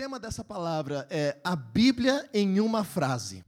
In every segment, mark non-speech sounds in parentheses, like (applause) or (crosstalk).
tema dessa palavra é a Bíblia em uma frase.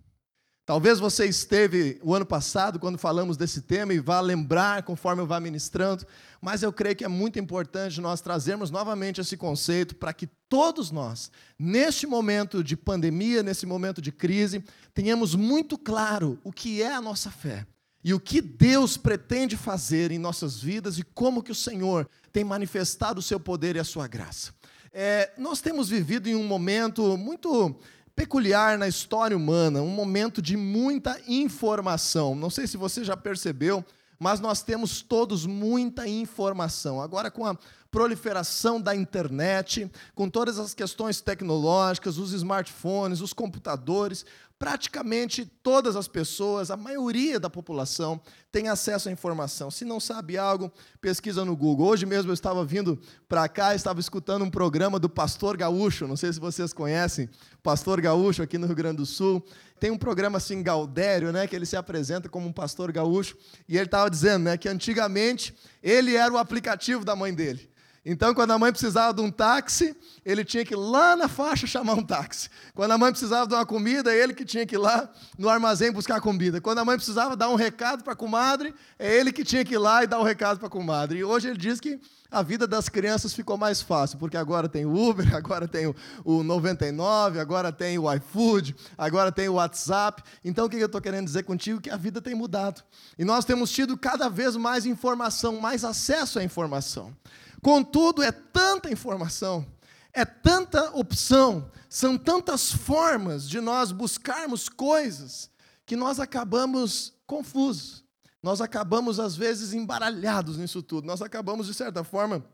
Talvez você esteve o ano passado quando falamos desse tema e vá lembrar conforme eu vá ministrando, mas eu creio que é muito importante nós trazermos novamente esse conceito para que todos nós, neste momento de pandemia, nesse momento de crise, tenhamos muito claro o que é a nossa fé e o que Deus pretende fazer em nossas vidas e como que o Senhor tem manifestado o seu poder e a sua graça. É, nós temos vivido em um momento muito peculiar na história humana, um momento de muita informação. Não sei se você já percebeu, mas nós temos todos muita informação. Agora, com a proliferação da internet, com todas as questões tecnológicas, os smartphones, os computadores, praticamente todas as pessoas, a maioria da população, tem acesso à informação. Se não sabe algo, pesquisa no Google. Hoje mesmo eu estava vindo para cá, estava escutando um programa do Pastor Gaúcho, não sei se vocês conhecem, Pastor Gaúcho aqui no Rio Grande do Sul. Tem um programa assim, Gaudério, né, que ele se apresenta como um pastor gaúcho, e ele estava dizendo né, que antigamente ele era o aplicativo da mãe dele. Então, quando a mãe precisava de um táxi, ele tinha que ir lá na faixa chamar um táxi. Quando a mãe precisava de uma comida, ele que tinha que ir lá no armazém buscar comida. Quando a mãe precisava dar um recado para a comadre, é ele que tinha que ir lá e dar o um recado para a comadre. E hoje ele diz que a vida das crianças ficou mais fácil, porque agora tem o Uber, (laughs) agora tem o, o 99, agora tem o iFood, agora tem o WhatsApp. Então, o que eu estou querendo dizer contigo? Que a vida tem mudado. E nós temos tido cada vez mais informação, mais acesso à informação. Contudo, é tanta informação, é tanta opção, são tantas formas de nós buscarmos coisas que nós acabamos confusos. Nós acabamos, às vezes, embaralhados nisso tudo. Nós acabamos, de certa forma,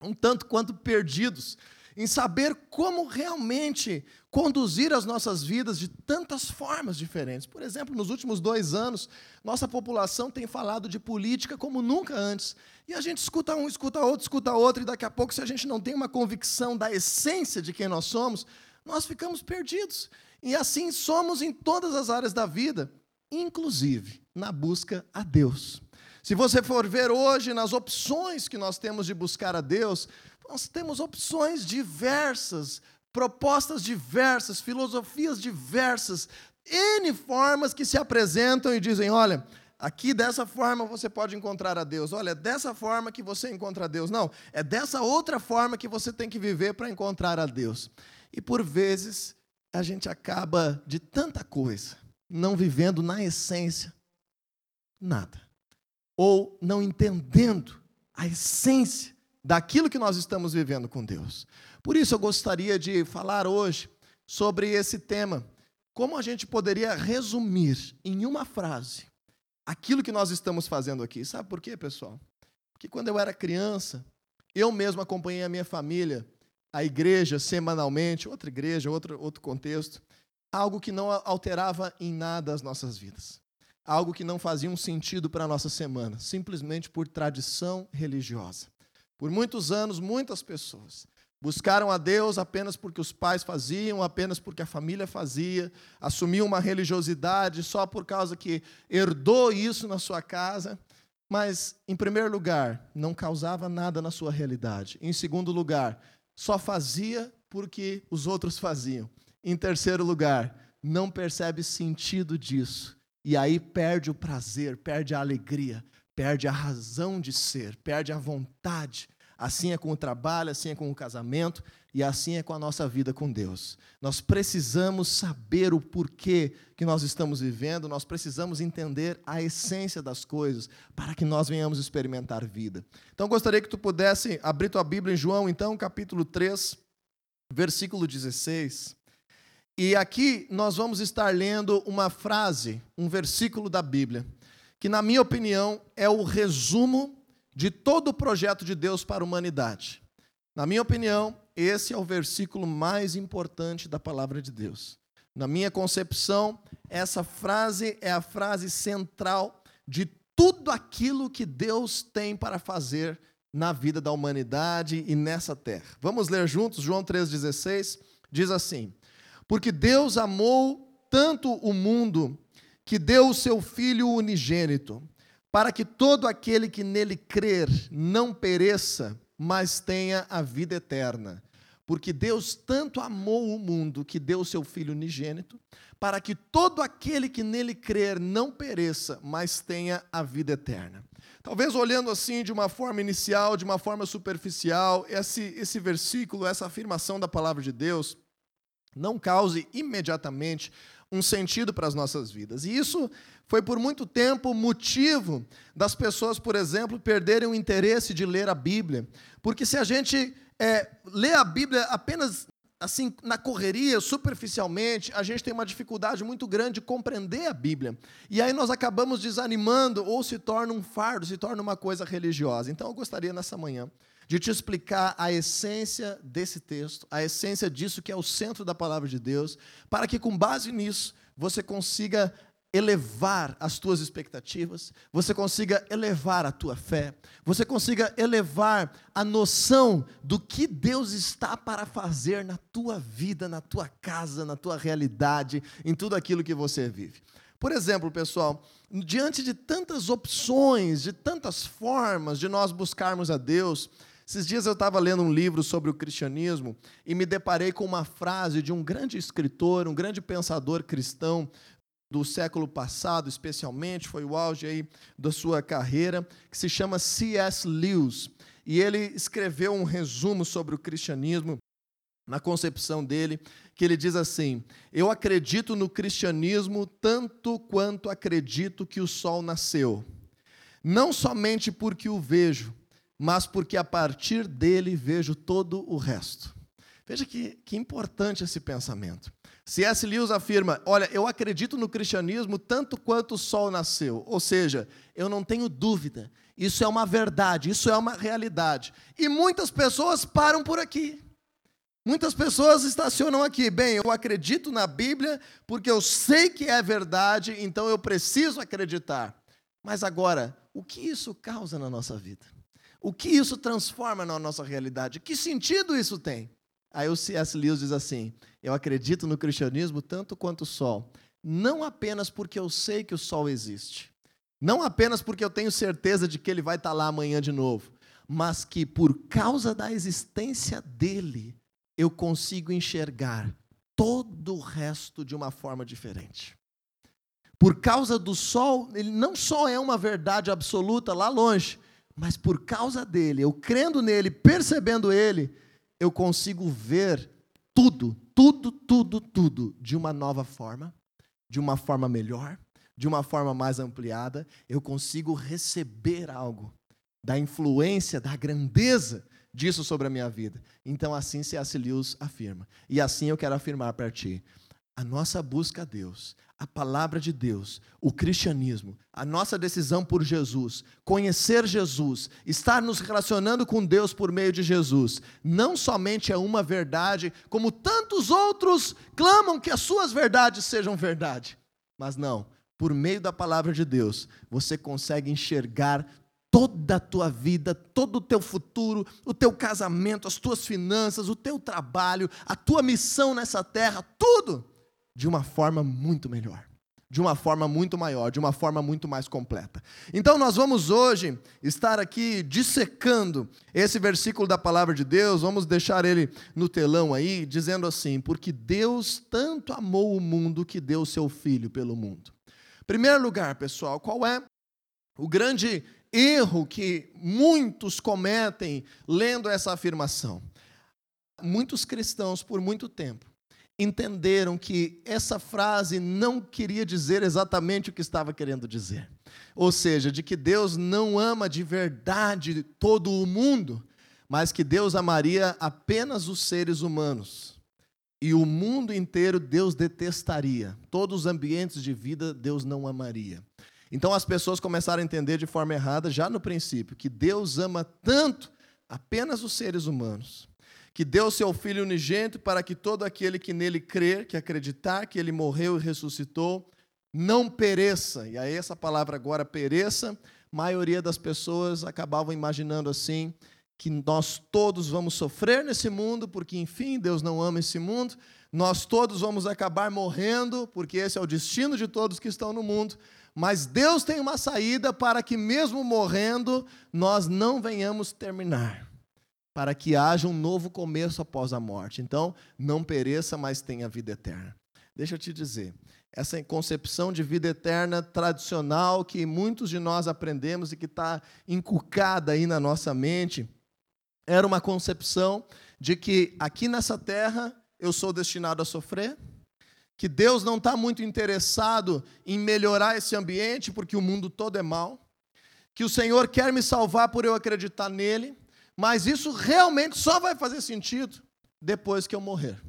um tanto quanto perdidos em saber como realmente conduzir as nossas vidas de tantas formas diferentes. Por exemplo, nos últimos dois anos, nossa população tem falado de política como nunca antes. E a gente escuta um, escuta outro, escuta outro, e daqui a pouco, se a gente não tem uma convicção da essência de quem nós somos, nós ficamos perdidos. E assim somos em todas as áreas da vida, inclusive na busca a Deus. Se você for ver hoje nas opções que nós temos de buscar a Deus, nós temos opções diversas, propostas diversas, filosofias diversas, N formas que se apresentam e dizem: olha, aqui dessa forma você pode encontrar a Deus, olha, é dessa forma que você encontra a Deus. Não, é dessa outra forma que você tem que viver para encontrar a Deus. E por vezes a gente acaba de tanta coisa, não vivendo na essência nada, ou não entendendo a essência daquilo que nós estamos vivendo com Deus. Por isso eu gostaria de falar hoje sobre esse tema. Como a gente poderia resumir em uma frase aquilo que nós estamos fazendo aqui? Sabe por quê, pessoal? Porque quando eu era criança, eu mesmo acompanhei a minha família, a igreja semanalmente, outra igreja, outro, outro contexto, algo que não alterava em nada as nossas vidas. Algo que não fazia um sentido para a nossa semana, simplesmente por tradição religiosa. Por muitos anos, muitas pessoas buscaram a Deus apenas porque os pais faziam, apenas porque a família fazia, assumiam uma religiosidade só por causa que herdou isso na sua casa, mas, em primeiro lugar, não causava nada na sua realidade. Em segundo lugar, só fazia porque os outros faziam. Em terceiro lugar, não percebe sentido disso. E aí perde o prazer, perde a alegria, perde a razão de ser, perde a vontade. Assim é com o trabalho, assim é com o casamento e assim é com a nossa vida com Deus. Nós precisamos saber o porquê que nós estamos vivendo, nós precisamos entender a essência das coisas para que nós venhamos experimentar vida. Então gostaria que tu pudesse abrir tua Bíblia em João, então, capítulo 3, versículo 16. E aqui nós vamos estar lendo uma frase, um versículo da Bíblia que, na minha opinião, é o resumo de todo o projeto de Deus para a humanidade. Na minha opinião, esse é o versículo mais importante da palavra de Deus. Na minha concepção, essa frase é a frase central de tudo aquilo que Deus tem para fazer na vida da humanidade e nessa terra. Vamos ler juntos João 3,16? Diz assim: Porque Deus amou tanto o mundo que deu o seu Filho unigênito, para que todo aquele que nele crer não pereça, mas tenha a vida eterna. Porque Deus tanto amou o mundo que deu o seu Filho unigênito, para que todo aquele que nele crer não pereça, mas tenha a vida eterna. Talvez olhando assim de uma forma inicial, de uma forma superficial, esse, esse versículo, essa afirmação da palavra de Deus, não cause imediatamente um sentido para as nossas vidas. E isso foi por muito tempo motivo das pessoas, por exemplo, perderem o interesse de ler a Bíblia. Porque se a gente é, lê a Bíblia apenas assim, na correria, superficialmente, a gente tem uma dificuldade muito grande de compreender a Bíblia. E aí nós acabamos desanimando ou se torna um fardo, se torna uma coisa religiosa. Então eu gostaria nessa manhã de te explicar a essência desse texto, a essência disso que é o centro da palavra de Deus, para que com base nisso você consiga elevar as tuas expectativas, você consiga elevar a tua fé, você consiga elevar a noção do que Deus está para fazer na tua vida, na tua casa, na tua realidade, em tudo aquilo que você vive. Por exemplo, pessoal, diante de tantas opções, de tantas formas de nós buscarmos a Deus, esses dias eu estava lendo um livro sobre o cristianismo e me deparei com uma frase de um grande escritor, um grande pensador cristão, do século passado, especialmente, foi o auge aí da sua carreira, que se chama C.S. Lewis. E ele escreveu um resumo sobre o cristianismo na concepção dele, que ele diz assim: Eu acredito no cristianismo tanto quanto acredito que o sol nasceu. Não somente porque o vejo, mas porque a partir dele vejo todo o resto. Veja que, que importante esse pensamento. C.S. Lewis afirma: Olha, eu acredito no cristianismo tanto quanto o sol nasceu. Ou seja, eu não tenho dúvida. Isso é uma verdade, isso é uma realidade. E muitas pessoas param por aqui. Muitas pessoas estacionam aqui. Bem, eu acredito na Bíblia porque eu sei que é verdade, então eu preciso acreditar. Mas agora, o que isso causa na nossa vida? O que isso transforma na nossa realidade? Que sentido isso tem? Aí o C.S. Lewis diz assim: Eu acredito no cristianismo tanto quanto o sol, não apenas porque eu sei que o sol existe, não apenas porque eu tenho certeza de que ele vai estar lá amanhã de novo, mas que por causa da existência dele, eu consigo enxergar todo o resto de uma forma diferente. Por causa do sol, ele não só é uma verdade absoluta lá longe, mas por causa dele, eu crendo nele, percebendo ele, eu consigo ver tudo, tudo, tudo, tudo de uma nova forma, de uma forma melhor, de uma forma mais ampliada. Eu consigo receber algo da influência, da grandeza disso sobre a minha vida. Então, assim C.S. Lewis afirma. E assim eu quero afirmar para ti. A nossa busca a Deus, a palavra de Deus, o cristianismo, a nossa decisão por Jesus, conhecer Jesus, estar nos relacionando com Deus por meio de Jesus, não somente é uma verdade, como tantos outros clamam que as suas verdades sejam verdade, mas não, por meio da palavra de Deus, você consegue enxergar toda a tua vida, todo o teu futuro, o teu casamento, as tuas finanças, o teu trabalho, a tua missão nessa terra, tudo de uma forma muito melhor, de uma forma muito maior, de uma forma muito mais completa. Então, nós vamos hoje estar aqui dissecando esse versículo da palavra de Deus, vamos deixar ele no telão aí, dizendo assim: Porque Deus tanto amou o mundo que deu seu filho pelo mundo. Primeiro lugar, pessoal, qual é o grande erro que muitos cometem lendo essa afirmação? Muitos cristãos, por muito tempo, entenderam que essa frase não queria dizer exatamente o que estava querendo dizer. Ou seja, de que Deus não ama de verdade todo o mundo, mas que Deus amaria apenas os seres humanos. E o mundo inteiro Deus detestaria. Todos os ambientes de vida Deus não amaria. Então as pessoas começaram a entender de forma errada, já no princípio, que Deus ama tanto apenas os seres humanos que deu seu Filho unigênito para que todo aquele que nele crer, que acreditar que ele morreu e ressuscitou, não pereça. E aí essa palavra agora pereça, a maioria das pessoas acabavam imaginando assim, que nós todos vamos sofrer nesse mundo, porque enfim, Deus não ama esse mundo. Nós todos vamos acabar morrendo, porque esse é o destino de todos que estão no mundo. Mas Deus tem uma saída para que mesmo morrendo, nós não venhamos terminar para que haja um novo começo após a morte. Então, não pereça, mas tenha vida eterna. Deixa eu te dizer, essa concepção de vida eterna tradicional que muitos de nós aprendemos e que está inculcada aí na nossa mente, era uma concepção de que aqui nessa terra eu sou destinado a sofrer, que Deus não está muito interessado em melhorar esse ambiente, porque o mundo todo é mau, que o Senhor quer me salvar por eu acreditar nele, mas isso realmente só vai fazer sentido depois que eu morrer.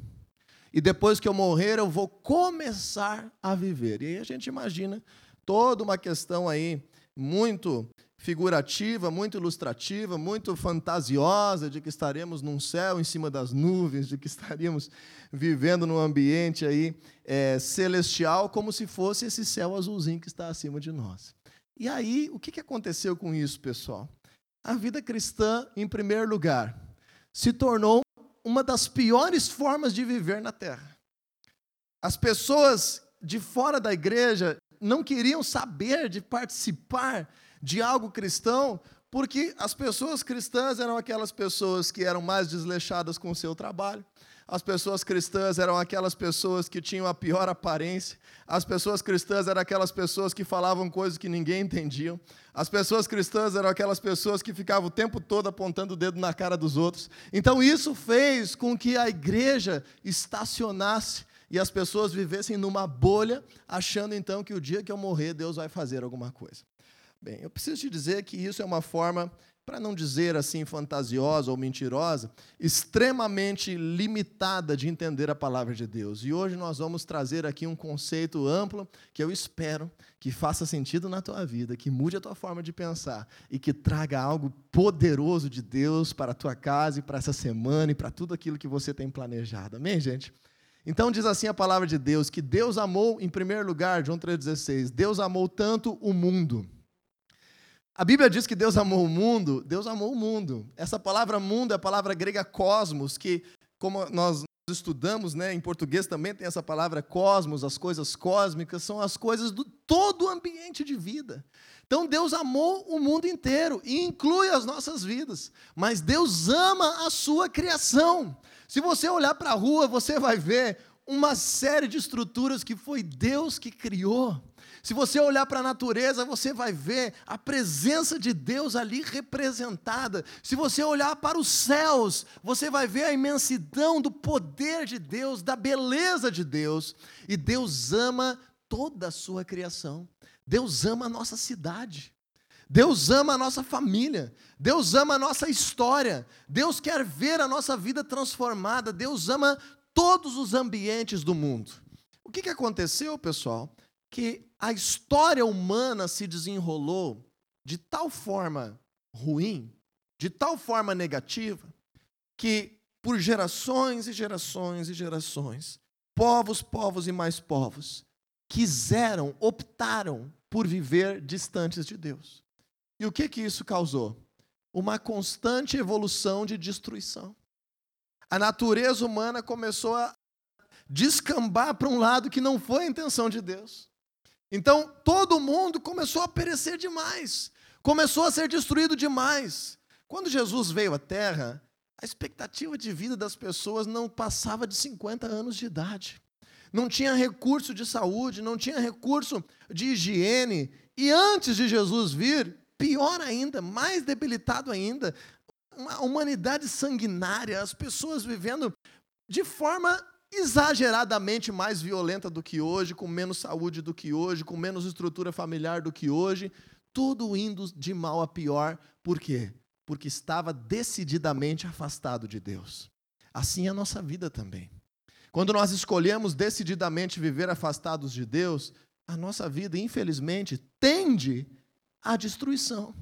E depois que eu morrer, eu vou começar a viver. E aí a gente imagina toda uma questão aí muito figurativa, muito ilustrativa, muito fantasiosa de que estaremos num céu em cima das nuvens, de que estaríamos vivendo num ambiente aí é, celestial, como se fosse esse céu azulzinho que está acima de nós. E aí, o que aconteceu com isso, pessoal? A vida cristã, em primeiro lugar, se tornou uma das piores formas de viver na terra. As pessoas de fora da igreja não queriam saber de participar de algo cristão, porque as pessoas cristãs eram aquelas pessoas que eram mais desleixadas com o seu trabalho, as pessoas cristãs eram aquelas pessoas que tinham a pior aparência. As pessoas cristãs eram aquelas pessoas que falavam coisas que ninguém entendia. As pessoas cristãs eram aquelas pessoas que ficavam o tempo todo apontando o dedo na cara dos outros. Então isso fez com que a igreja estacionasse e as pessoas vivessem numa bolha, achando então que o dia que eu morrer Deus vai fazer alguma coisa. Bem, eu preciso te dizer que isso é uma forma para não dizer assim fantasiosa ou mentirosa, extremamente limitada de entender a palavra de Deus. E hoje nós vamos trazer aqui um conceito amplo que eu espero que faça sentido na tua vida, que mude a tua forma de pensar e que traga algo poderoso de Deus para a tua casa e para essa semana e para tudo aquilo que você tem planejado. Amém, gente? Então diz assim a palavra de Deus, que Deus amou, em primeiro lugar, João 3,16, Deus amou tanto o mundo a Bíblia diz que Deus amou o mundo, Deus amou o mundo. Essa palavra mundo é a palavra grega cosmos, que, como nós estudamos, né, em português também tem essa palavra cosmos, as coisas cósmicas, são as coisas do todo o ambiente de vida. Então Deus amou o mundo inteiro e inclui as nossas vidas, mas Deus ama a sua criação. Se você olhar para a rua, você vai ver uma série de estruturas que foi Deus que criou. Se você olhar para a natureza, você vai ver a presença de Deus ali representada. Se você olhar para os céus, você vai ver a imensidão do poder de Deus, da beleza de Deus. E Deus ama toda a sua criação. Deus ama a nossa cidade. Deus ama a nossa família, Deus ama a nossa história, Deus quer ver a nossa vida transformada, Deus ama todos os ambientes do mundo. O que, que aconteceu, pessoal? Que a história humana se desenrolou de tal forma ruim, de tal forma negativa, que por gerações e gerações e gerações, povos, povos e mais povos, quiseram, optaram por viver distantes de Deus. E o que que isso causou? Uma constante evolução de destruição. A natureza humana começou a descambar para um lado que não foi a intenção de Deus. Então, todo mundo começou a perecer demais, começou a ser destruído demais. Quando Jesus veio à Terra, a expectativa de vida das pessoas não passava de 50 anos de idade. Não tinha recurso de saúde, não tinha recurso de higiene. E antes de Jesus vir, pior ainda, mais debilitado ainda, uma humanidade sanguinária, as pessoas vivendo de forma exageradamente mais violenta do que hoje, com menos saúde do que hoje, com menos estrutura familiar do que hoje, tudo indo de mal a pior. Por quê? Porque estava decididamente afastado de Deus. Assim é a nossa vida também. Quando nós escolhemos decididamente viver afastados de Deus, a nossa vida, infelizmente, tende à destruição.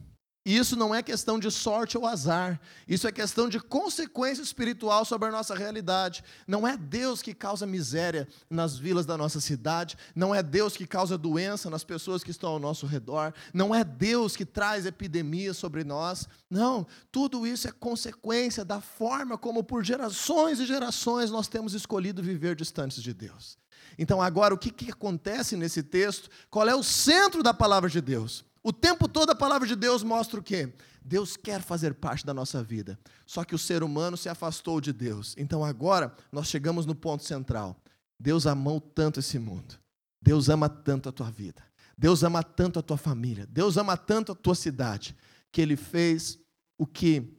E isso não é questão de sorte ou azar, isso é questão de consequência espiritual sobre a nossa realidade. Não é Deus que causa miséria nas vilas da nossa cidade, não é Deus que causa doença nas pessoas que estão ao nosso redor, não é Deus que traz epidemia sobre nós. Não, tudo isso é consequência da forma como por gerações e gerações nós temos escolhido viver distantes de Deus. Então, agora, o que, que acontece nesse texto? Qual é o centro da palavra de Deus? O tempo todo a palavra de Deus mostra o quê? Deus quer fazer parte da nossa vida. Só que o ser humano se afastou de Deus. Então agora nós chegamos no ponto central. Deus amou tanto esse mundo. Deus ama tanto a tua vida. Deus ama tanto a tua família. Deus ama tanto a tua cidade. Que ele fez o que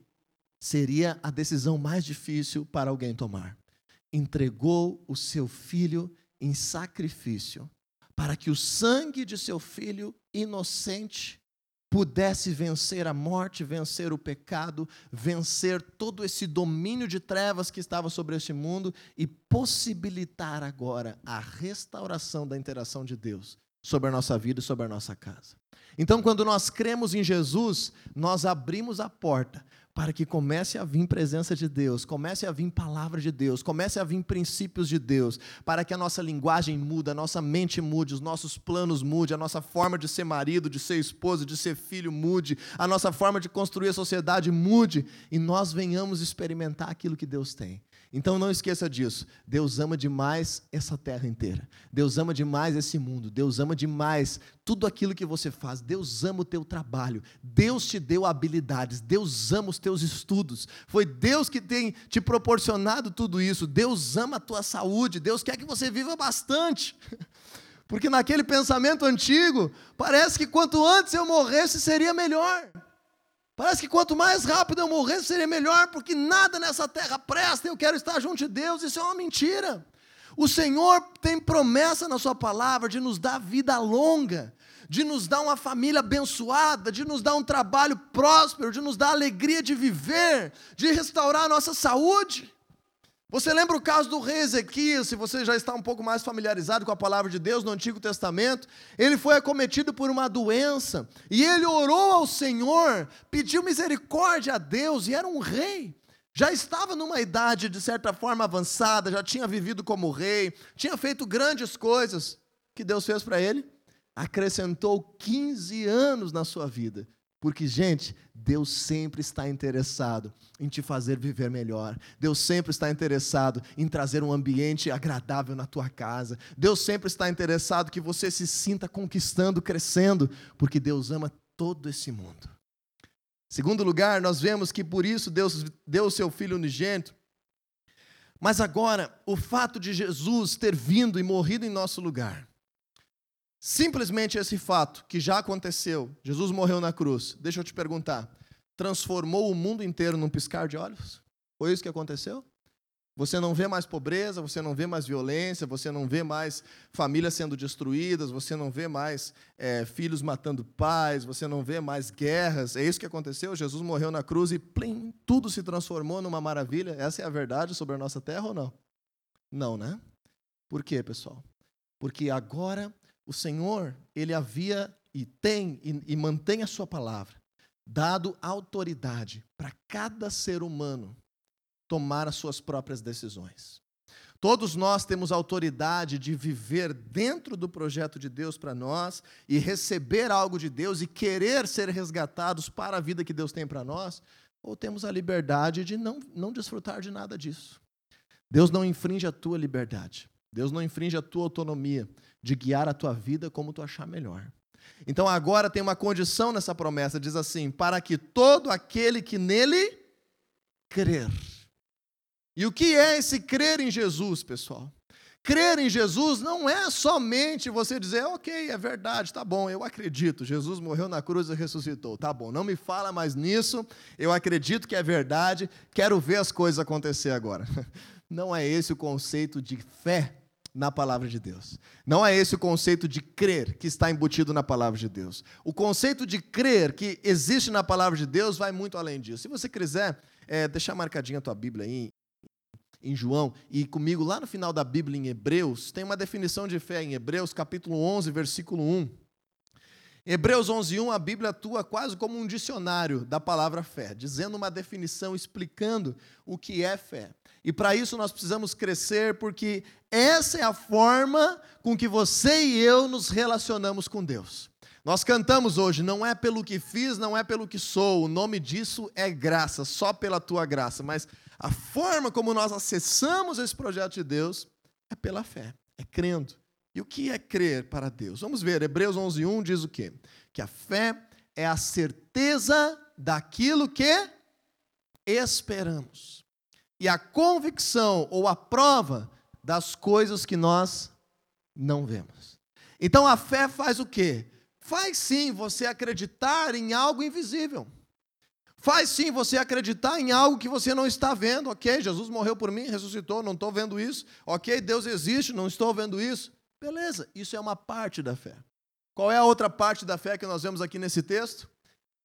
seria a decisão mais difícil para alguém tomar. Entregou o seu filho em sacrifício para que o sangue de seu filho inocente pudesse vencer a morte, vencer o pecado, vencer todo esse domínio de trevas que estava sobre este mundo e possibilitar agora a restauração da interação de Deus sobre a nossa vida e sobre a nossa casa. Então, quando nós cremos em Jesus, nós abrimos a porta para que comece a vir presença de Deus, comece a vir palavra de Deus, comece a vir princípios de Deus, para que a nossa linguagem mude, a nossa mente mude, os nossos planos mude, a nossa forma de ser marido, de ser esposo, de ser filho mude, a nossa forma de construir a sociedade mude e nós venhamos experimentar aquilo que Deus tem. Então não esqueça disso. Deus ama demais essa terra inteira. Deus ama demais esse mundo. Deus ama demais tudo aquilo que você faz. Deus ama o teu trabalho. Deus te deu habilidades. Deus ama os teus estudos. Foi Deus que tem te proporcionado tudo isso. Deus ama a tua saúde. Deus quer que você viva bastante. (laughs) Porque naquele pensamento antigo, parece que quanto antes eu morresse seria melhor. Parece que quanto mais rápido eu morrer, seria melhor, porque nada nessa terra presta, eu quero estar junto de Deus. Isso é uma mentira. O Senhor tem promessa na Sua palavra de nos dar vida longa, de nos dar uma família abençoada, de nos dar um trabalho próspero, de nos dar alegria de viver, de restaurar a nossa saúde. Você lembra o caso do rei Ezequias, se você já está um pouco mais familiarizado com a palavra de Deus no Antigo Testamento? Ele foi acometido por uma doença e ele orou ao Senhor, pediu misericórdia a Deus e era um rei. Já estava numa idade de certa forma avançada, já tinha vivido como rei, tinha feito grandes coisas. que Deus fez para ele? Acrescentou 15 anos na sua vida. Porque, gente, Deus sempre está interessado em te fazer viver melhor. Deus sempre está interessado em trazer um ambiente agradável na tua casa. Deus sempre está interessado que você se sinta conquistando, crescendo, porque Deus ama todo esse mundo. Segundo lugar, nós vemos que por isso Deus deu o seu filho unigênito. Mas agora, o fato de Jesus ter vindo e morrido em nosso lugar, Simplesmente esse fato que já aconteceu, Jesus morreu na cruz, deixa eu te perguntar, transformou o mundo inteiro num piscar de olhos? Foi isso que aconteceu? Você não vê mais pobreza, você não vê mais violência, você não vê mais famílias sendo destruídas, você não vê mais é, filhos matando pais, você não vê mais guerras. É isso que aconteceu? Jesus morreu na cruz e plim, tudo se transformou numa maravilha. Essa é a verdade sobre a nossa terra ou não? Não, né? Por quê, pessoal? Porque agora o Senhor, ele havia e tem e, e mantém a sua palavra, dado autoridade para cada ser humano tomar as suas próprias decisões. Todos nós temos autoridade de viver dentro do projeto de Deus para nós e receber algo de Deus e querer ser resgatados para a vida que Deus tem para nós, ou temos a liberdade de não, não desfrutar de nada disso. Deus não infringe a tua liberdade, Deus não infringe a tua autonomia, de guiar a tua vida como tu achar melhor. Então agora tem uma condição nessa promessa, diz assim: para que todo aquele que nele crer. E o que é esse crer em Jesus, pessoal? Crer em Jesus não é somente você dizer, ok, é verdade, tá bom, eu acredito, Jesus morreu na cruz e ressuscitou, tá bom, não me fala mais nisso, eu acredito que é verdade, quero ver as coisas acontecer agora. (laughs) Não é esse o conceito de fé na palavra de Deus. Não é esse o conceito de crer que está embutido na palavra de Deus. O conceito de crer que existe na palavra de Deus vai muito além disso. Se você quiser é, deixar marcadinha a tua Bíblia aí, em João, e comigo lá no final da Bíblia em Hebreus, tem uma definição de fé em Hebreus, capítulo 11, versículo 1. Hebreus 11:1 a Bíblia atua quase como um dicionário da palavra fé, dizendo uma definição explicando o que é fé. E para isso nós precisamos crescer, porque essa é a forma com que você e eu nos relacionamos com Deus. Nós cantamos hoje, não é pelo que fiz, não é pelo que sou, o nome disso é graça, só pela tua graça. Mas a forma como nós acessamos esse projeto de Deus é pela fé, é crendo E o que é crer para Deus? Vamos ver, Hebreus 11:1 diz o quê? Que a fé é a certeza daquilo que esperamos. E a convicção ou a prova das coisas que nós não vemos. Então a fé faz o quê? Faz sim você acreditar em algo invisível. Faz sim você acreditar em algo que você não está vendo. Ok, Jesus morreu por mim, ressuscitou, não estou vendo isso. Ok, Deus existe, não estou vendo isso. Beleza, isso é uma parte da fé. Qual é a outra parte da fé que nós vemos aqui nesse texto?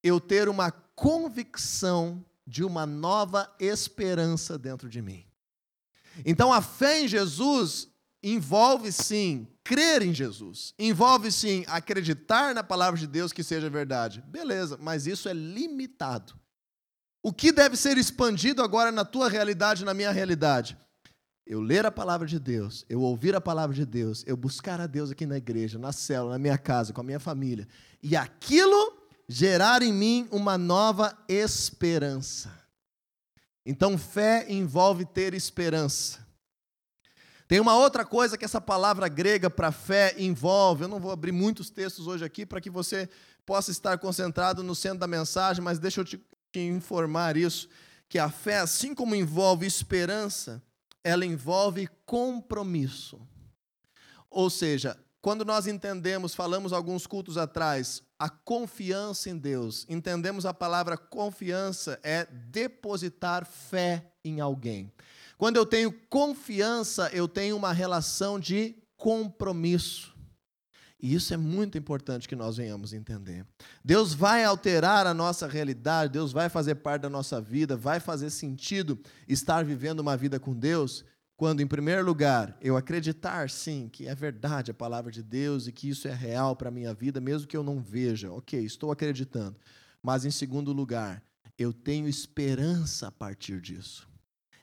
Eu ter uma convicção de uma nova esperança dentro de mim. Então a fé em Jesus envolve sim crer em Jesus, envolve sim acreditar na palavra de Deus que seja verdade. Beleza, mas isso é limitado. O que deve ser expandido agora na tua realidade, na minha realidade? Eu ler a palavra de Deus, eu ouvir a palavra de Deus, eu buscar a Deus aqui na igreja, na célula, na minha casa, com a minha família, e aquilo gerar em mim uma nova esperança. Então, fé envolve ter esperança. Tem uma outra coisa que essa palavra grega para fé envolve. Eu não vou abrir muitos textos hoje aqui para que você possa estar concentrado no centro da mensagem, mas deixa eu te informar isso, que a fé, assim como envolve esperança, ela envolve compromisso. Ou seja, quando nós entendemos, falamos alguns cultos atrás, a confiança em Deus, entendemos a palavra confiança é depositar fé em alguém. Quando eu tenho confiança, eu tenho uma relação de compromisso. E isso é muito importante que nós venhamos entender. Deus vai alterar a nossa realidade, Deus vai fazer parte da nossa vida, vai fazer sentido estar vivendo uma vida com Deus, quando, em primeiro lugar, eu acreditar, sim, que é verdade a palavra de Deus e que isso é real para a minha vida, mesmo que eu não veja, ok, estou acreditando. Mas, em segundo lugar, eu tenho esperança a partir disso.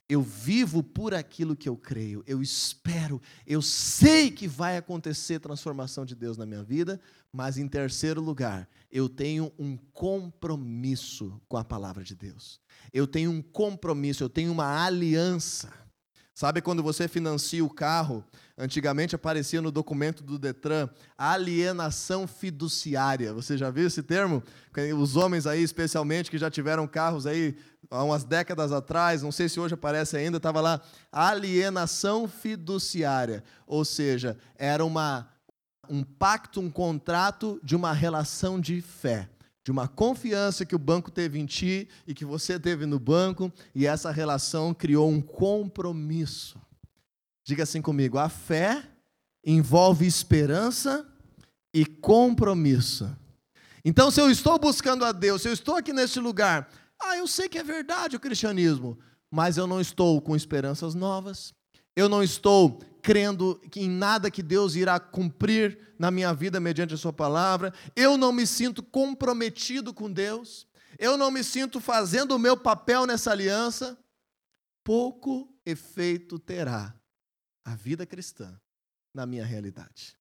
Eu vivo por aquilo que eu creio, eu espero, eu sei que vai acontecer transformação de Deus na minha vida, mas em terceiro lugar, eu tenho um compromisso com a palavra de Deus. Eu tenho um compromisso, eu tenho uma aliança. Sabe quando você financia o carro? Antigamente aparecia no documento do Detran alienação fiduciária. Você já viu esse termo? Os homens aí, especialmente, que já tiveram carros aí há umas décadas atrás, não sei se hoje aparece ainda, estava lá alienação fiduciária. Ou seja, era uma, um pacto, um contrato de uma relação de fé de uma confiança que o banco teve em ti e que você teve no banco, e essa relação criou um compromisso. Diga assim comigo: a fé envolve esperança e compromisso. Então, se eu estou buscando a Deus, se eu estou aqui neste lugar, ah, eu sei que é verdade o cristianismo, mas eu não estou com esperanças novas, eu não estou crendo em nada que Deus irá cumprir na minha vida mediante a Sua palavra, eu não me sinto comprometido com Deus, eu não me sinto fazendo o meu papel nessa aliança, pouco efeito terá a vida cristã na minha realidade.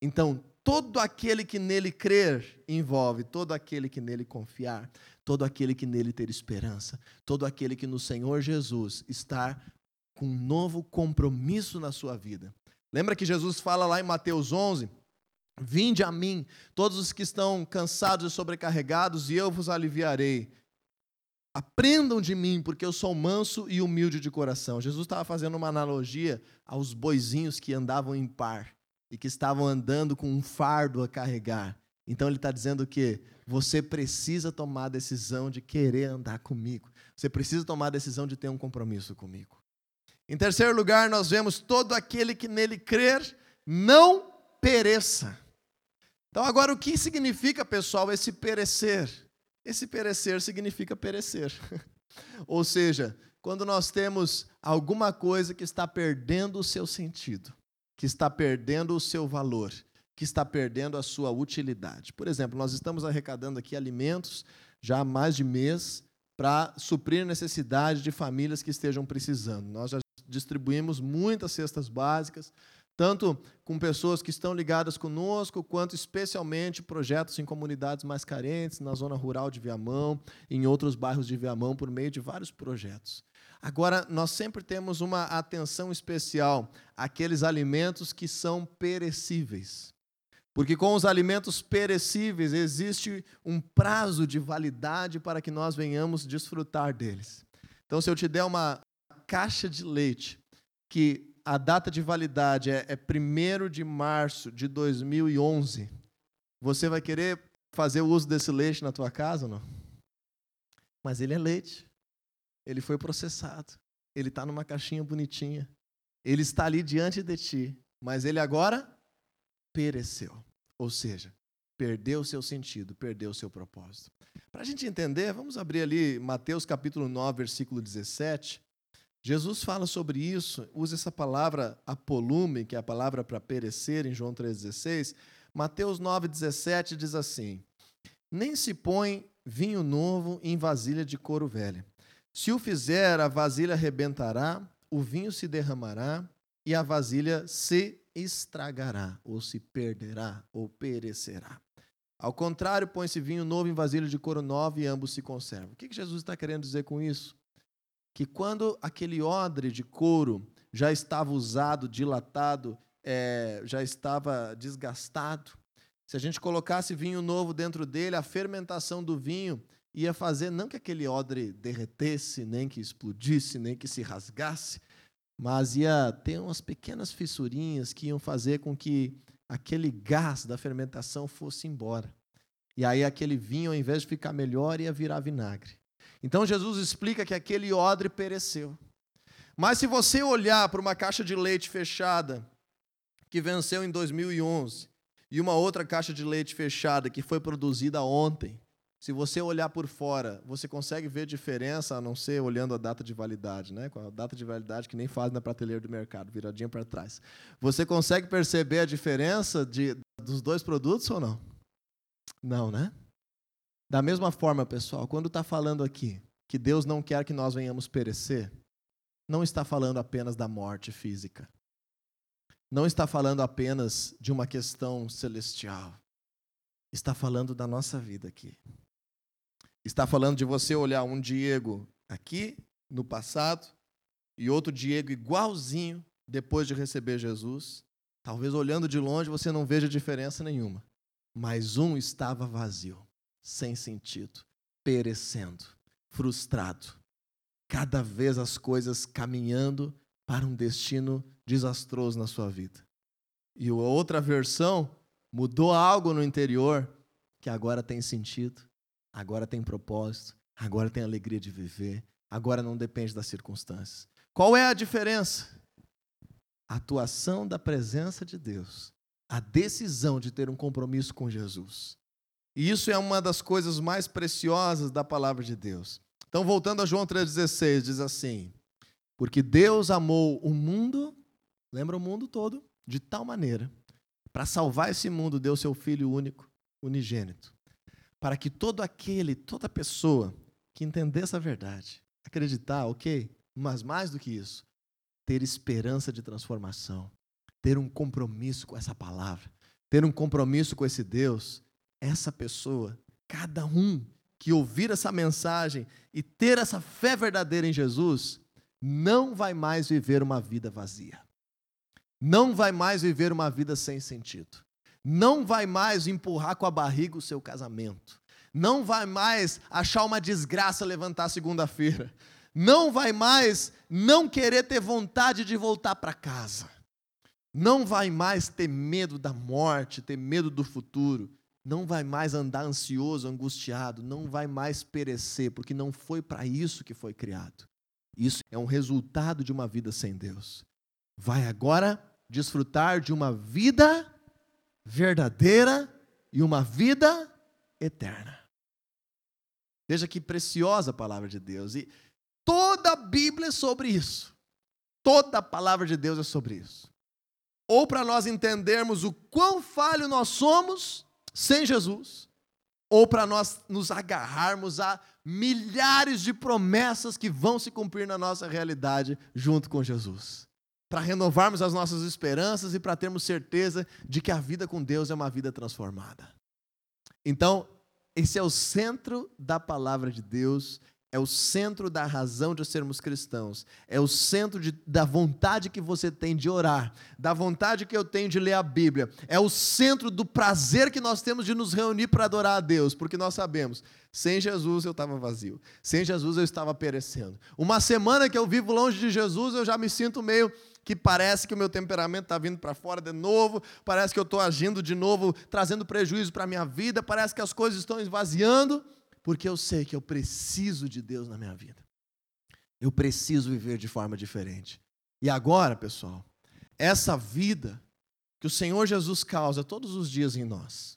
Então, todo aquele que nele crer envolve todo aquele que nele confiar, todo aquele que nele ter esperança, todo aquele que no Senhor Jesus está com um novo compromisso na sua vida. Lembra que Jesus fala lá em Mateus 11: Vinde a mim, todos os que estão cansados e sobrecarregados, e eu vos aliviarei. Aprendam de mim, porque eu sou manso e humilde de coração. Jesus estava fazendo uma analogia aos boizinhos que andavam em par e que estavam andando com um fardo a carregar. Então ele está dizendo que você precisa tomar a decisão de querer andar comigo. Você precisa tomar a decisão de ter um compromisso comigo. Em terceiro lugar, nós vemos todo aquele que nele crer não pereça. Então, agora, o que significa, pessoal, esse perecer? Esse perecer significa perecer. (laughs) Ou seja, quando nós temos alguma coisa que está perdendo o seu sentido, que está perdendo o seu valor, que está perdendo a sua utilidade. Por exemplo, nós estamos arrecadando aqui alimentos já há mais de mês para suprir necessidade de famílias que estejam precisando. Nós já distribuímos muitas cestas básicas, tanto com pessoas que estão ligadas conosco, quanto especialmente projetos em comunidades mais carentes, na zona rural de Viamão, em outros bairros de Viamão, por meio de vários projetos. Agora, nós sempre temos uma atenção especial àqueles alimentos que são perecíveis. Porque com os alimentos perecíveis existe um prazo de validade para que nós venhamos desfrutar deles. Então, se eu te der uma caixa de leite que a data de validade é, é 1 de março de 2011, você vai querer fazer o uso desse leite na tua casa ou não? Mas ele é leite. Ele foi processado. Ele está numa caixinha bonitinha. Ele está ali diante de ti. Mas ele agora pereceu. Ou seja, perdeu o seu sentido, perdeu o seu propósito. Para a gente entender, vamos abrir ali Mateus capítulo 9, versículo 17. Jesus fala sobre isso, usa essa palavra apolume, que é a palavra para perecer, em João 3,16. Mateus 9,17 diz assim: Nem se põe vinho novo em vasilha de couro velha. Se o fizer, a vasilha arrebentará, o vinho se derramará e a vasilha se estragará, ou se perderá, ou perecerá. Ao contrário, põe-se vinho novo em vasilha de couro nova e ambos se conservam. O que Jesus está querendo dizer com isso? Que quando aquele odre de couro já estava usado, dilatado é, já estava desgastado. Se a gente colocasse vinho novo dentro dele, a fermentação do vinho ia fazer não que aquele odre derretesse, nem que explodisse, nem que se rasgasse, mas ia ter umas pequenas fissurinhas que iam fazer com que aquele gás da fermentação fosse embora. E aí aquele vinho, ao invés de ficar melhor, ia virar vinagre. Então Jesus explica que aquele odre pereceu. Mas se você olhar para uma caixa de leite fechada que venceu em 2011, e uma outra caixa de leite fechada que foi produzida ontem, se você olhar por fora, você consegue ver diferença, a não ser olhando a data de validade, né? Com a data de validade que nem faz na prateleira do mercado, viradinha para trás. Você consegue perceber a diferença de, dos dois produtos ou não? Não, né? Da mesma forma, pessoal, quando está falando aqui que Deus não quer que nós venhamos perecer, não está falando apenas da morte física não está falando apenas de uma questão celestial. Está falando da nossa vida aqui. Está falando de você olhar um Diego aqui, no passado, e outro Diego igualzinho depois de receber Jesus. Talvez olhando de longe você não veja diferença nenhuma. Mas um estava vazio, sem sentido, perecendo, frustrado. Cada vez as coisas caminhando para um destino desastroso na sua vida. E a outra versão mudou algo no interior que agora tem sentido, agora tem propósito, agora tem alegria de viver, agora não depende das circunstâncias. Qual é a diferença? A atuação da presença de Deus, a decisão de ter um compromisso com Jesus. E isso é uma das coisas mais preciosas da palavra de Deus. Então, voltando a João 3,16, diz assim: porque Deus amou o mundo, lembra o mundo todo, de tal maneira, para salvar esse mundo, deu seu Filho único, unigênito, para que todo aquele, toda pessoa que entendesse a verdade, acreditar, ok, mas mais do que isso, ter esperança de transformação, ter um compromisso com essa palavra, ter um compromisso com esse Deus, essa pessoa, cada um que ouvir essa mensagem e ter essa fé verdadeira em Jesus, não vai mais viver uma vida vazia. Não vai mais viver uma vida sem sentido. Não vai mais empurrar com a barriga o seu casamento. Não vai mais achar uma desgraça levantar segunda-feira. Não vai mais não querer ter vontade de voltar para casa. Não vai mais ter medo da morte, ter medo do futuro. Não vai mais andar ansioso, angustiado. Não vai mais perecer, porque não foi para isso que foi criado. Isso é um resultado de uma vida sem Deus. Vai agora desfrutar de uma vida verdadeira e uma vida eterna. Veja que preciosa a palavra de Deus. E toda a Bíblia é sobre isso. Toda a palavra de Deus é sobre isso. Ou para nós entendermos o quão falho nós somos sem Jesus, ou para nós nos agarrarmos a milhares de promessas que vão se cumprir na nossa realidade junto com Jesus. Para renovarmos as nossas esperanças e para termos certeza de que a vida com Deus é uma vida transformada. Então, esse é o centro da palavra de Deus é o centro da razão de sermos cristãos, é o centro de, da vontade que você tem de orar, da vontade que eu tenho de ler a Bíblia, é o centro do prazer que nós temos de nos reunir para adorar a Deus, porque nós sabemos, sem Jesus eu estava vazio, sem Jesus eu estava perecendo. Uma semana que eu vivo longe de Jesus, eu já me sinto meio que parece que o meu temperamento está vindo para fora de novo, parece que eu estou agindo de novo, trazendo prejuízo para a minha vida, parece que as coisas estão esvaziando porque eu sei que eu preciso de Deus na minha vida. Eu preciso viver de forma diferente. E agora, pessoal, essa vida que o Senhor Jesus causa todos os dias em nós,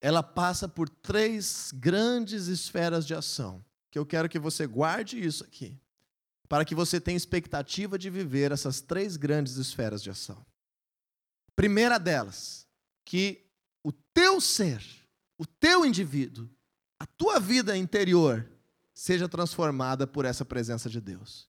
ela passa por três grandes esferas de ação, que eu quero que você guarde isso aqui, para que você tenha expectativa de viver essas três grandes esferas de ação. Primeira delas, que o teu ser, o teu indivíduo, a tua vida interior seja transformada por essa presença de Deus.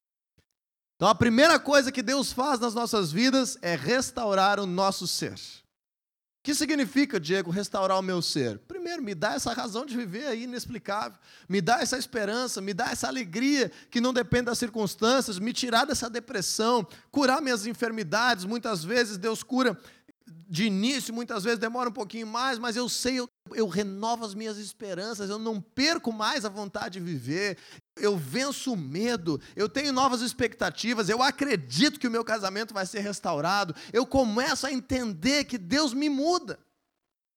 Então, a primeira coisa que Deus faz nas nossas vidas é restaurar o nosso ser. O que significa, Diego, restaurar o meu ser? Primeiro, me dá essa razão de viver aí inexplicável, me dá essa esperança, me dá essa alegria que não depende das circunstâncias, me tirar dessa depressão, curar minhas enfermidades. Muitas vezes Deus cura de início, muitas vezes demora um pouquinho mais, mas eu sei, eu, eu renovo as minhas esperanças, eu não perco mais a vontade de viver, eu venço o medo, eu tenho novas expectativas, eu acredito que o meu casamento vai ser restaurado, eu começo a entender que Deus me muda,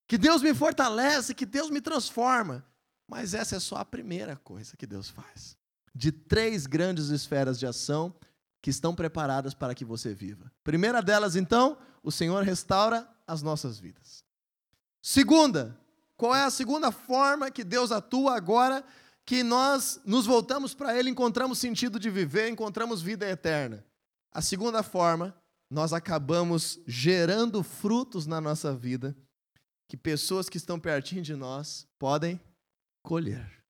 que Deus me fortalece, que Deus me transforma. Mas essa é só a primeira coisa que Deus faz. De três grandes esferas de ação que estão preparadas para que você viva. Primeira delas, então, o Senhor restaura as nossas vidas. Segunda, qual é a segunda forma que Deus atua agora que nós nos voltamos para Ele, encontramos sentido de viver, encontramos vida eterna? A segunda forma, nós acabamos gerando frutos na nossa vida que pessoas que estão pertinho de nós podem colher.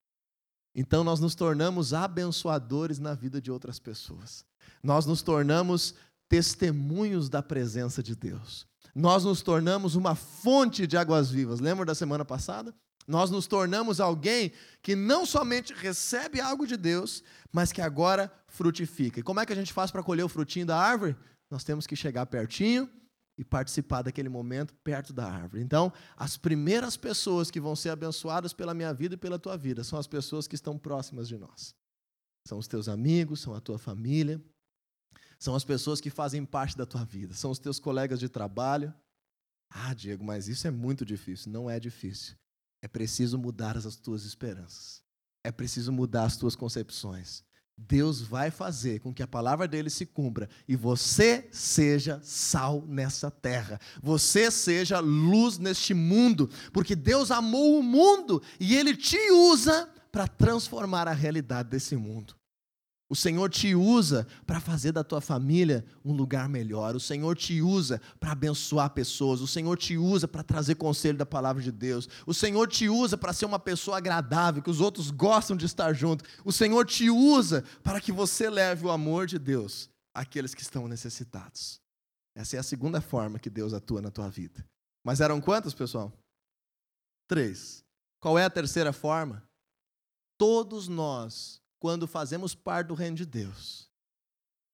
Então nós nos tornamos abençoadores na vida de outras pessoas nós nos tornamos testemunhos da presença de Deus. Nós nos tornamos uma fonte de águas vivas. Lembra da semana passada? Nós nos tornamos alguém que não somente recebe algo de Deus, mas que agora frutifica. E como é que a gente faz para colher o frutinho da árvore? Nós temos que chegar pertinho e participar daquele momento perto da árvore. Então, as primeiras pessoas que vão ser abençoadas pela minha vida e pela tua vida são as pessoas que estão próximas de nós. São os teus amigos, são a tua família, são as pessoas que fazem parte da tua vida, são os teus colegas de trabalho. Ah, Diego, mas isso é muito difícil. Não é difícil. É preciso mudar as tuas esperanças. É preciso mudar as tuas concepções. Deus vai fazer com que a palavra dele se cumpra e você seja sal nessa terra. Você seja luz neste mundo, porque Deus amou o mundo e ele te usa para transformar a realidade desse mundo. O Senhor te usa para fazer da tua família um lugar melhor. O Senhor te usa para abençoar pessoas. O Senhor te usa para trazer conselho da palavra de Deus. O Senhor te usa para ser uma pessoa agradável, que os outros gostam de estar junto. O Senhor te usa para que você leve o amor de Deus àqueles que estão necessitados. Essa é a segunda forma que Deus atua na tua vida. Mas eram quantas, pessoal? Três. Qual é a terceira forma? Todos nós quando fazemos parte do reino de Deus.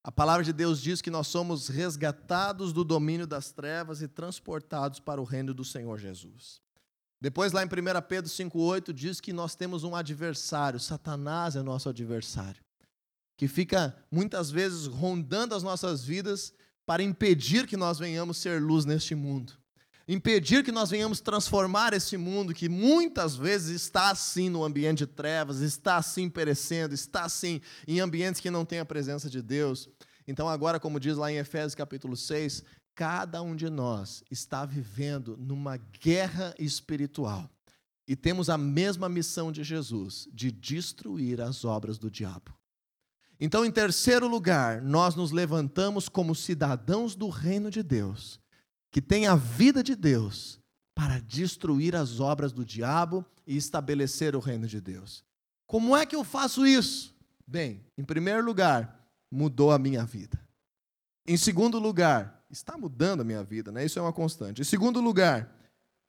A palavra de Deus diz que nós somos resgatados do domínio das trevas e transportados para o reino do Senhor Jesus. Depois, lá em 1 Pedro 5,8, diz que nós temos um adversário, Satanás é nosso adversário, que fica muitas vezes rondando as nossas vidas para impedir que nós venhamos ser luz neste mundo impedir que nós venhamos transformar esse mundo que muitas vezes está assim no ambiente de trevas, está assim perecendo, está assim em ambientes que não têm a presença de Deus. Então, agora, como diz lá em Efésios capítulo 6, cada um de nós está vivendo numa guerra espiritual. E temos a mesma missão de Jesus, de destruir as obras do diabo. Então, em terceiro lugar, nós nos levantamos como cidadãos do reino de Deus que tem a vida de Deus para destruir as obras do diabo e estabelecer o reino de Deus. Como é que eu faço isso? Bem, em primeiro lugar, mudou a minha vida. Em segundo lugar, está mudando a minha vida, né? Isso é uma constante. Em segundo lugar,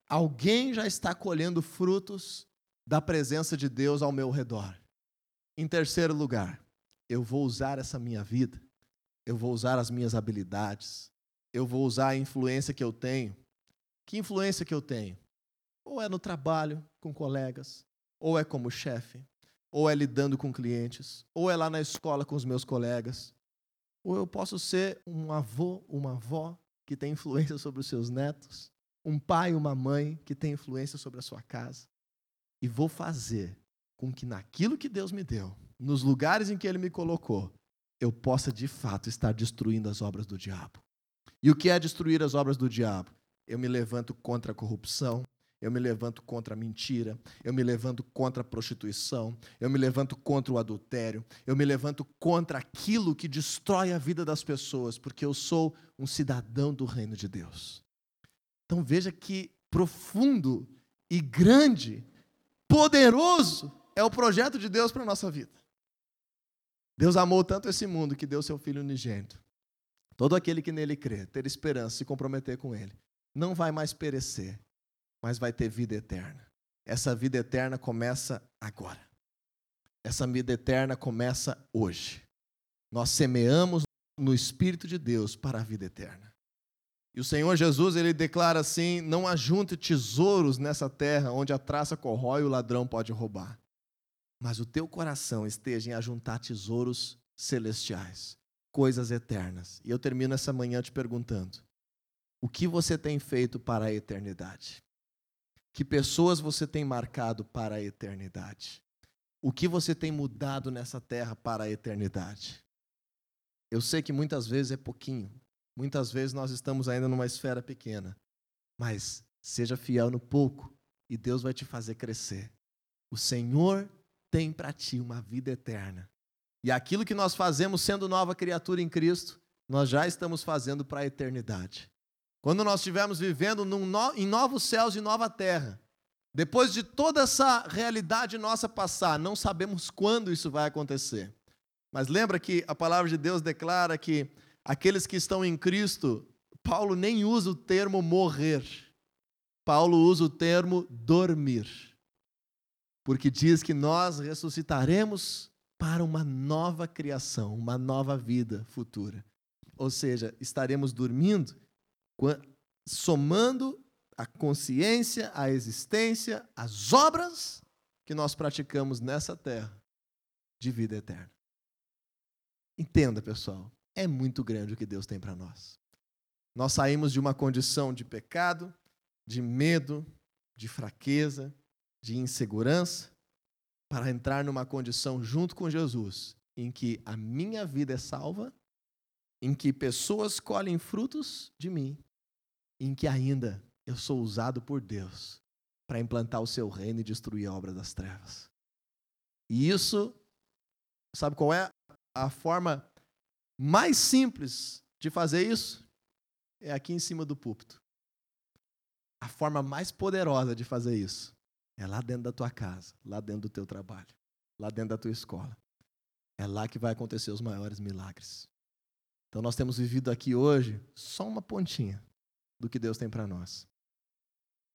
alguém já está colhendo frutos da presença de Deus ao meu redor. Em terceiro lugar, eu vou usar essa minha vida, eu vou usar as minhas habilidades, eu vou usar a influência que eu tenho. Que influência que eu tenho? Ou é no trabalho, com colegas, ou é como chefe, ou é lidando com clientes, ou é lá na escola com os meus colegas, ou eu posso ser um avô, uma avó que tem influência sobre os seus netos, um pai, uma mãe que tem influência sobre a sua casa. E vou fazer com que naquilo que Deus me deu, nos lugares em que Ele me colocou, eu possa de fato estar destruindo as obras do diabo. E o que é destruir as obras do diabo? Eu me levanto contra a corrupção, eu me levanto contra a mentira, eu me levanto contra a prostituição, eu me levanto contra o adultério, eu me levanto contra aquilo que destrói a vida das pessoas, porque eu sou um cidadão do reino de Deus. Então veja que profundo e grande, poderoso é o projeto de Deus para a nossa vida. Deus amou tanto esse mundo que deu seu Filho unigênito. Todo aquele que nele crê, ter esperança, se comprometer com ele, não vai mais perecer, mas vai ter vida eterna. Essa vida eterna começa agora. Essa vida eterna começa hoje. Nós semeamos no Espírito de Deus para a vida eterna. E o Senhor Jesus, ele declara assim: não ajunte tesouros nessa terra onde a traça corrói e o ladrão pode roubar. Mas o teu coração esteja em ajuntar tesouros celestiais, coisas eternas. E eu termino essa manhã te perguntando: o que você tem feito para a eternidade? Que pessoas você tem marcado para a eternidade? O que você tem mudado nessa terra para a eternidade? Eu sei que muitas vezes é pouquinho, muitas vezes nós estamos ainda numa esfera pequena, mas seja fiel no pouco e Deus vai te fazer crescer. O Senhor tem para ti uma vida eterna. E aquilo que nós fazemos sendo nova criatura em Cristo, nós já estamos fazendo para a eternidade. Quando nós estivermos vivendo no, em novos céus e nova terra, depois de toda essa realidade nossa passar, não sabemos quando isso vai acontecer. Mas lembra que a palavra de Deus declara que aqueles que estão em Cristo, Paulo nem usa o termo morrer. Paulo usa o termo dormir. Porque diz que nós ressuscitaremos para uma nova criação, uma nova vida futura. Ou seja, estaremos dormindo somando a consciência, a existência, as obras que nós praticamos nessa terra de vida eterna. Entenda, pessoal, é muito grande o que Deus tem para nós. Nós saímos de uma condição de pecado, de medo, de fraqueza, de insegurança, para entrar numa condição junto com Jesus, em que a minha vida é salva em que pessoas colhem frutos de mim, em que ainda eu sou usado por Deus para implantar o seu reino e destruir a obra das trevas. E isso, sabe qual é a forma mais simples de fazer isso? É aqui em cima do púlpito. A forma mais poderosa de fazer isso é lá dentro da tua casa, lá dentro do teu trabalho, lá dentro da tua escola. É lá que vai acontecer os maiores milagres. Então nós temos vivido aqui hoje só uma pontinha do que Deus tem para nós.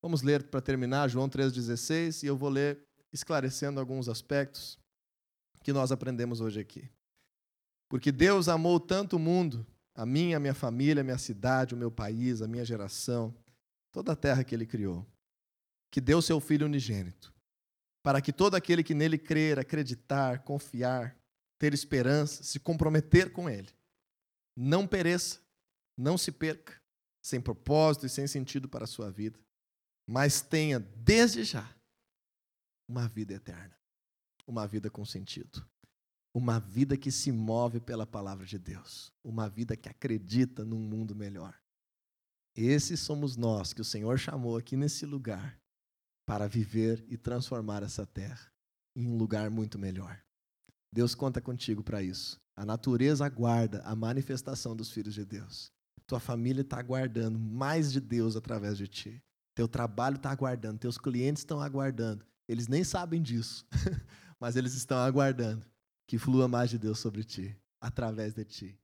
Vamos ler para terminar João 3,16 e eu vou ler esclarecendo alguns aspectos que nós aprendemos hoje aqui. Porque Deus amou tanto o mundo, a mim, a minha família, a minha cidade, o meu país, a minha geração, toda a terra que Ele criou, que deu seu Filho unigênito, para que todo aquele que nele crer, acreditar, confiar, ter esperança, se comprometer com Ele, não pereça, não se perca, sem propósito e sem sentido para a sua vida, mas tenha desde já uma vida eterna, uma vida com sentido, uma vida que se move pela palavra de Deus, uma vida que acredita num mundo melhor. Esses somos nós que o Senhor chamou aqui nesse lugar para viver e transformar essa terra em um lugar muito melhor. Deus conta contigo para isso. A natureza aguarda a manifestação dos filhos de Deus. Tua família está aguardando mais de Deus através de ti. Teu trabalho está aguardando, teus clientes estão aguardando. Eles nem sabem disso, (laughs) mas eles estão aguardando que flua mais de Deus sobre ti, através de ti.